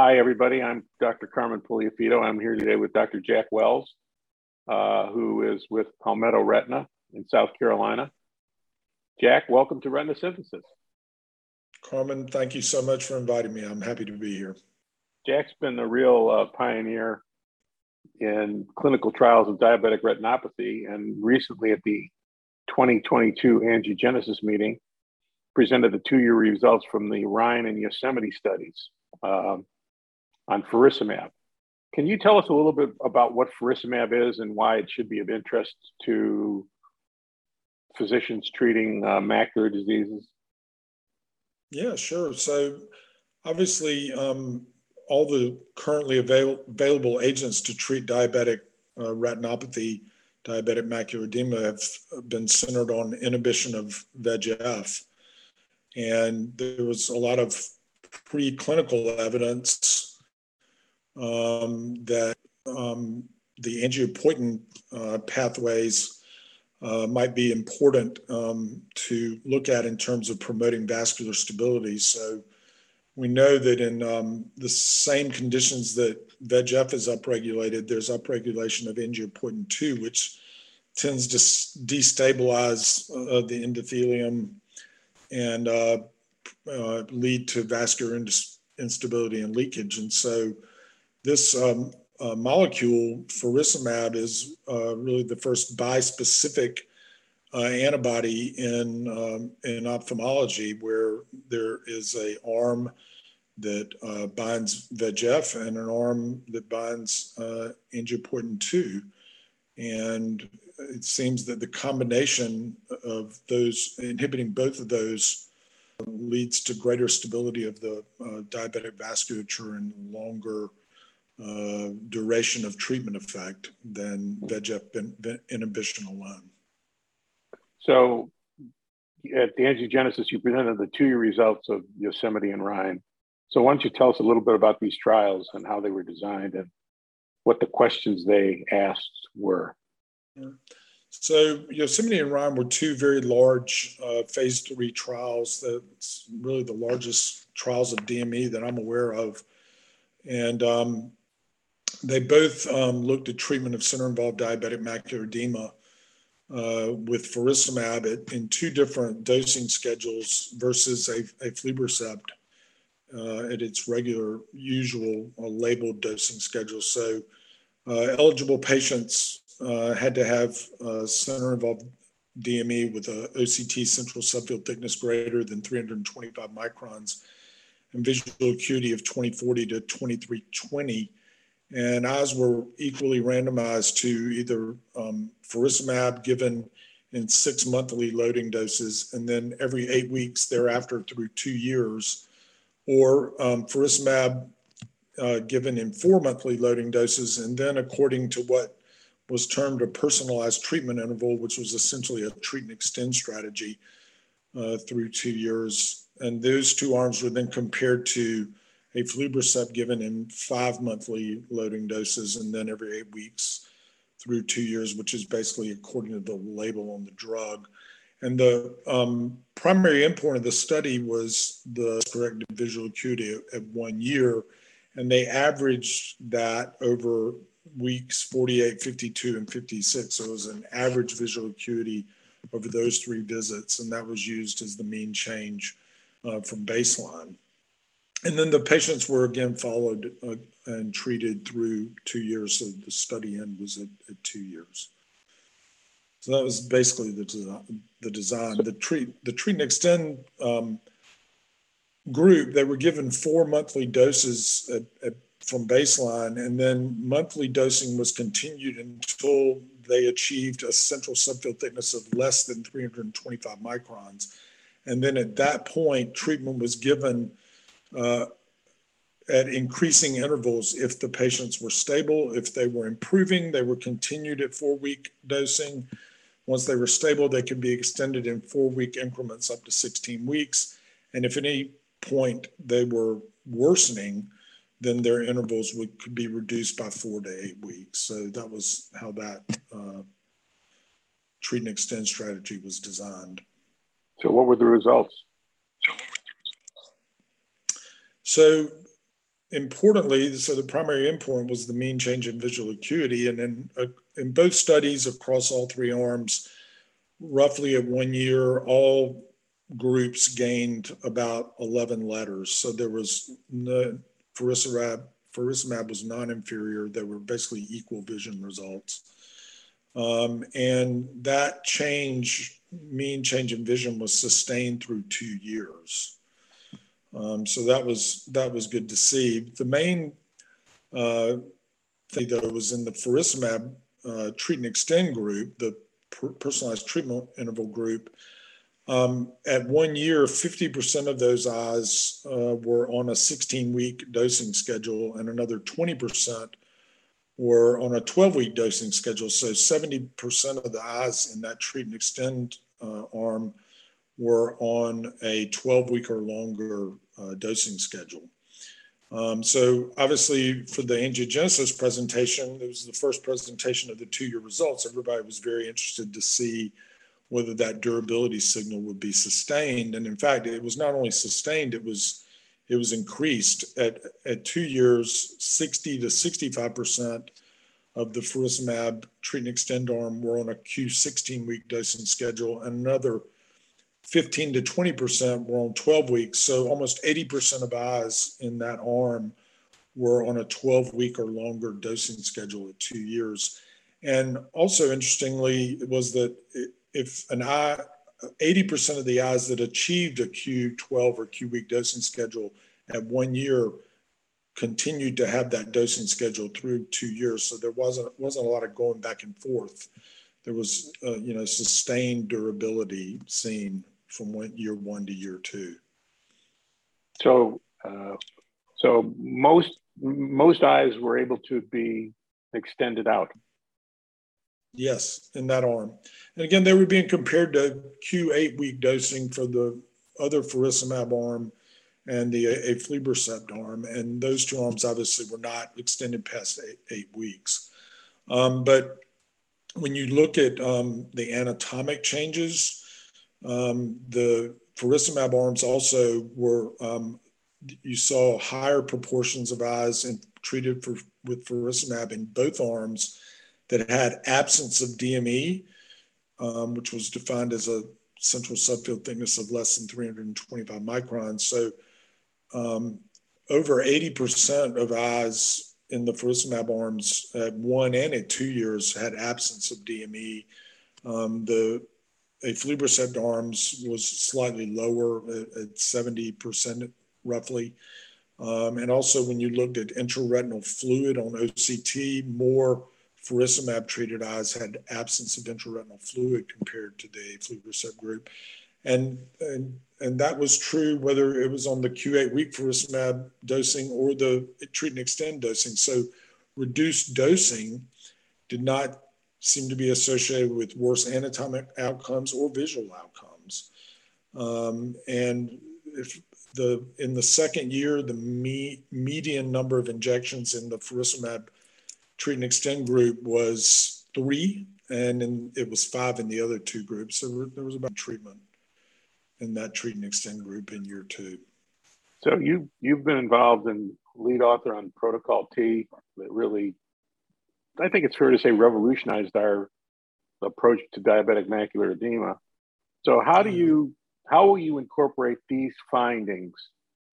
hi, everybody. I'm Dr. Carmen Puliafito. I'm here today with Dr. Jack Wells, uh, who is with Palmetto Retina in South Carolina. Jack, welcome to Retina Synthesis. Carmen, thank you so much for inviting me. I'm happy to be here. Jack's been a real uh, pioneer in clinical trials of diabetic retinopathy, and recently at the 2022 angiogenesis meeting, presented the two-year results from the Rhine and Yosemite studies um, on faricimab. Can you tell us a little bit about what faricimab is and why it should be of interest to physicians treating uh, macular diseases? Yeah, sure. So obviously, um, all the currently avail- available agents to treat diabetic uh, retinopathy, diabetic macular edema, have been centered on inhibition of VEGF. And there was a lot of preclinical evidence um, that um, the angiopoietin uh, pathways uh, might be important um, to look at in terms of promoting vascular stability. So we know that in um, the same conditions that VEGF is upregulated, there's upregulation of angiopoietin 2, which tends to destabilize uh, the endothelium and uh, uh, lead to vascular instability and leakage. And so this um, uh, molecule, faricimab, is uh, really the first bispecific uh, antibody in, um, in ophthalmology where there is a arm that uh, binds VEGF and an arm that binds uh, angiopoietin 2. And it seems that the combination of those, inhibiting both of those, leads to greater stability of the uh, diabetic vasculature and longer uh, duration of treatment effect than VEGF inhibition alone. So, at the angiogenesis, you presented the two year results of Yosemite and Rhine. So, why don't you tell us a little bit about these trials and how they were designed and what the questions they asked were? So, Yosemite and Rhine were two very large uh, phase three trials. That's really the largest trials of DME that I'm aware of. And um, they both um, looked at treatment of center involved diabetic macular edema uh, with faricimab in two different dosing schedules versus a, aflibercept uh, at its regular, usual uh, labeled dosing schedule. So, uh, eligible patients uh, had to have center involved DME with a OCT central subfield thickness greater than 325 microns and visual acuity of 2040 to 2320. And eyes were equally randomized to either um, faricimab given in six monthly loading doses and then every eight weeks thereafter through two years or um, faricimab uh, given in four monthly loading doses, and then according to what was termed a personalized treatment interval, which was essentially a treat and extend strategy uh, through two years. And those two arms were then compared to aflibercept given in five monthly loading doses and then every eight weeks through two years, which is basically according to the label on the drug. And the um, primary endpoint of the study was the corrected visual acuity at, at one year. And they averaged that over weeks 48, 52, and 56. So it was an average visual acuity over those three visits. And that was used as the mean change uh, from baseline. And then the patients were again followed uh, and treated through two years. So the study end was at, at two years. So that was basically the design. The design, the treat, the treat and extend um, group. They were given four monthly doses at, at, from baseline, and then monthly dosing was continued until they achieved a central subfield thickness of less than 325 microns. And then at that point, treatment was given uh, at increasing intervals if the patients were stable. If they were improving, they were continued at four week dosing. Once they were stable, they could be extended in four week increments up to 16 weeks. And if at any point they were worsening, then their intervals would could be reduced by four to eight weeks. So that was how that uh, treat and extend strategy was designed. So, what were the results? So, importantly, so the primary endpoint was the mean change in visual acuity. And in, uh, in both studies across all three arms, roughly at one year, all groups gained about 11 letters. So there was no, faricimab, faricimab was non-inferior. They were basically equal vision results. Um, and that change, mean change in vision was sustained through two years. Um, so that was that was good to see. The main uh, thing though was in the faricimab uh, treat and extend group, the per- personalized treatment interval group. Um, at one year, 50% of those eyes uh, were on a 16 week dosing schedule, and another 20% were on a 12 week dosing schedule. So 70% of the eyes in that treat and extend uh, arm were on a 12 week or longer uh, dosing schedule. Um, so obviously for the angiogenesis presentation, it was the first presentation of the two-year results. Everybody was very interested to see whether that durability signal would be sustained. And in fact, it was not only sustained, it was it was increased at, at two years, 60 to 65% of the faricimab treat and extend arm were on a Q16 week dosing schedule, and another 15 to 20% were on 12 weeks. So almost 80% of eyes in that arm were on a 12 week or longer dosing schedule at two years. And also interestingly, it was that if an eye, 80% of the eyes that achieved a Q12 or Q week dosing schedule at one year continued to have that dosing schedule through two years. So there wasn't wasn't a lot of going back and forth. There was, uh, you know, sustained durability seen from one, year one to year two. So, uh, so most most eyes were able to be extended out. Yes, in that arm. And again, they were being compared to Q8 week dosing for the other faricimab arm and the aflibercept arm. And those two arms obviously were not extended past eight, eight weeks. Um, but when you look at um, the anatomic changes, um, the faricimab arms also were, um, you saw higher proportions of eyes in, treated for, with faricimab in both arms that had absence of DME, um, which was defined as a central subfield thickness of less than 325 microns. So um, over 80% of eyes in the faricimab arms at one and at two years had absence of DME. Um, the aflibercept arms was slightly lower at, at 70% roughly. Um, and also when you looked at intraretinal fluid on OCT, more faricimab treated eyes had absence of intraretinal fluid compared to the aflibercept group. And, and, and that was true whether it was on the Q8 week faricimab dosing or the treat and extend dosing. So reduced dosing did not seem to be associated with worse anatomic outcomes or visual outcomes. Um, and if the in the second year, the me, median number of injections in the faricimab treat and extend group was three, and in, it was five in the other two groups. So there was about treatment in that treat and extend group in year two. So you you've been involved in lead author on Protocol T that really I think it's fair to say revolutionized our approach to diabetic macular edema. So how do you how will you incorporate these findings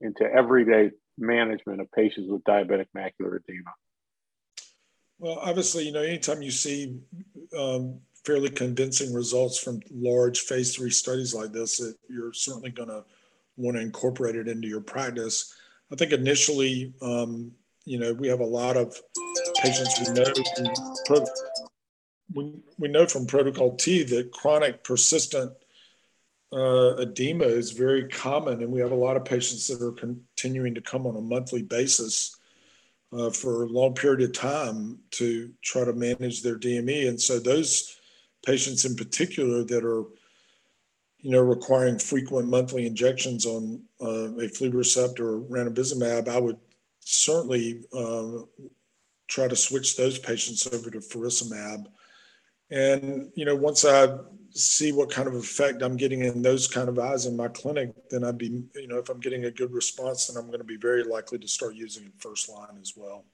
into everyday management of patients with diabetic macular edema? Well, obviously, you know, anytime you see um, fairly convincing results from large phase three studies like this, it, you're certainly going to want to incorporate it into your practice. I think initially, um, you know, we have a lot of patients we know from, we, we know from Protocol T that chronic persistent uh, edema is very common, and we have a lot of patients that are continuing to come on a monthly basis uh, for a long period of time to try to manage their DME. And so those patients in particular that are you know, requiring frequent monthly injections on uh, aflibercept or ranibizumab, I would certainly uh, try to switch those patients over to faricimab. And, you know, once I see what kind of effect I'm getting in those kind of eyes in my clinic, then I'd be, you know, if I'm getting a good response, then I'm going to be very likely to start using it first line as well.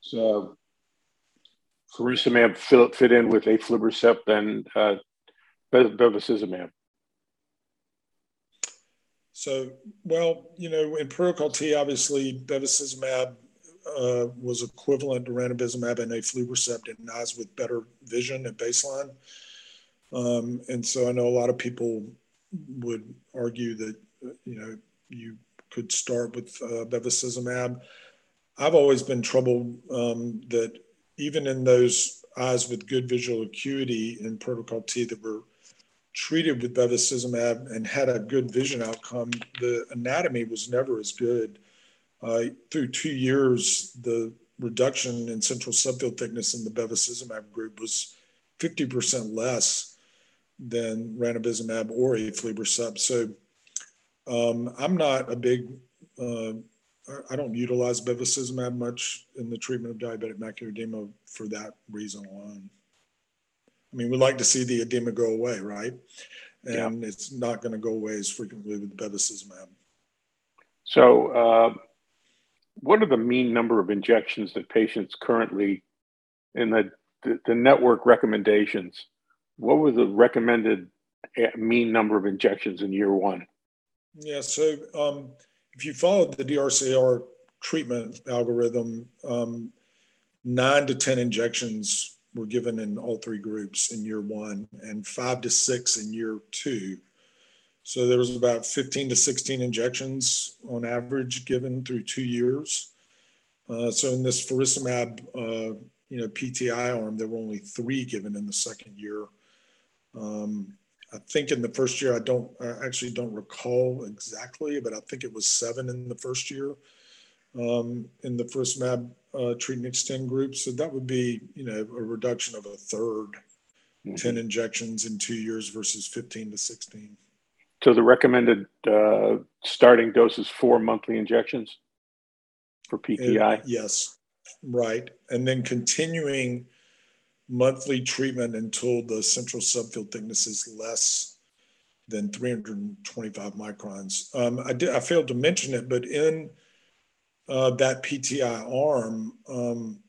So faricimab fit, in with aflibercept and uh, bevacizumab. So, well, you know, in protocol T, obviously bevacizumab uh, was equivalent to ranibizumab and aflibercept in eyes with better vision at baseline. Um, and so I know a lot of people would argue that, you know, you could start with uh, bevacizumab. I've always been troubled um, that even in those eyes with good visual acuity in protocol T that were treated with bevacizumab and had a good vision outcome, the anatomy was never as good. Uh, through two years, the reduction in central subfield thickness in the bevacizumab group was 50% less than ranibizumab or aflibercept. So um, I'm not a big, uh, I don't utilize bevacizumab much in the treatment of diabetic macular edema for that reason alone. I mean, we like to see the edema go away, right? And yeah. it's not going to go away as frequently with the bevacizumab. So, uh, what are the mean number of injections that patients currently in the, the, the network recommendations? What was the recommended eh, mean number of injections in year one? Yeah, so um, if you followed the DRCR treatment algorithm, um, nine to 10 injections were given in all three groups in year one and five to six in year two. So there was about 15 to 16 injections on average given through two years. Uh, so in this faricimab, uh, you know, PTI arm, there were only three given in the second year. Um, I think in the first year, I don't, I actually don't recall exactly, but I think it was seven in the first year um, in the faricimab uh, treat and extend group. So that would be, you know, a reduction of a 3rd mm-hmm. 10 injections in two years versus 15 to 16. So the recommended uh, starting dose is four monthly injections for PTI? yes, right. And then continuing monthly treatment until the central subfield thickness is less than 325 microns. Um, I, did, I failed to mention it, but in uh, that PTI arm, um,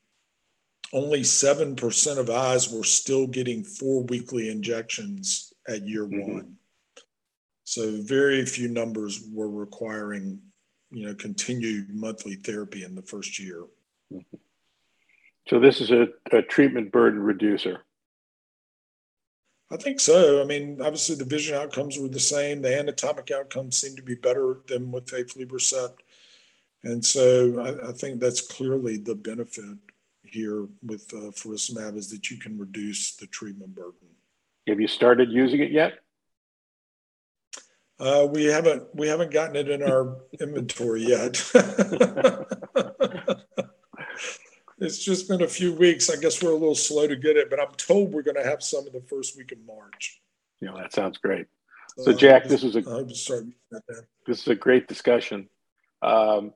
only 7% of eyes were still getting four weekly injections at year mm-hmm. one. So very few numbers were requiring, you know, continued monthly therapy in the first year. Mm-hmm. So this is a, a treatment burden reducer. I think so. I mean, obviously the vision outcomes were the same. The anatomic outcomes seemed to be better than with aflibercept. And so I, I think that's clearly the benefit here with uh, faricimab is that you can reduce the treatment burden. Have you started using it yet? Uh, we haven't we haven't gotten it in our inventory yet. it's just been a few weeks. I guess we're a little slow to get it, but I'm told we're going to have some in the first week of March. Yeah, that sounds great. So, Jack, this is a this is a great discussion. Um,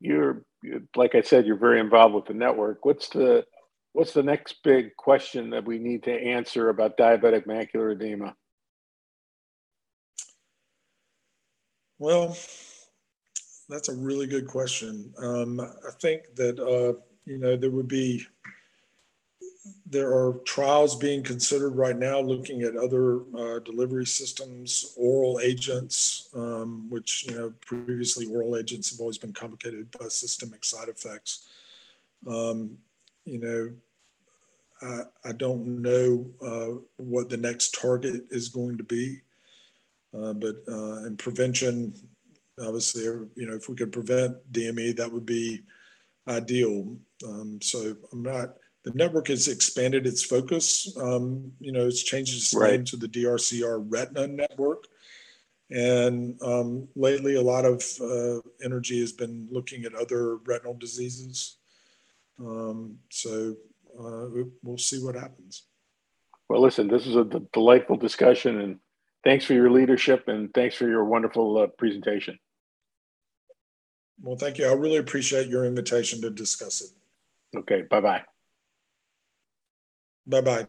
you're like I said, you're very involved with the network. What's the what's the next big question that we need to answer about diabetic macular edema? Well, that's a really good question. Um, I think that uh, you know there would be there are trials being considered right now looking at other uh, delivery systems, oral agents, um, which, you know, previously oral agents have always been complicated by systemic side effects. Um, you know, I, I don't know uh, what the next target is going to be, uh, but uh, in prevention, obviously, you know, if we could prevent DME, that would be ideal. Um, so I'm not the network has expanded its focus. Um, you know, it's changed its right. name to the DRCR Retina Network. And um, lately, a lot of uh, energy has been looking at other retinal diseases. Um, so uh, we'll see what happens. Well, listen, this is a delightful discussion, and thanks for your leadership and thanks for your wonderful uh, presentation. Well, thank you. I really appreciate your invitation to discuss it. Okay, bye bye. Bye bye.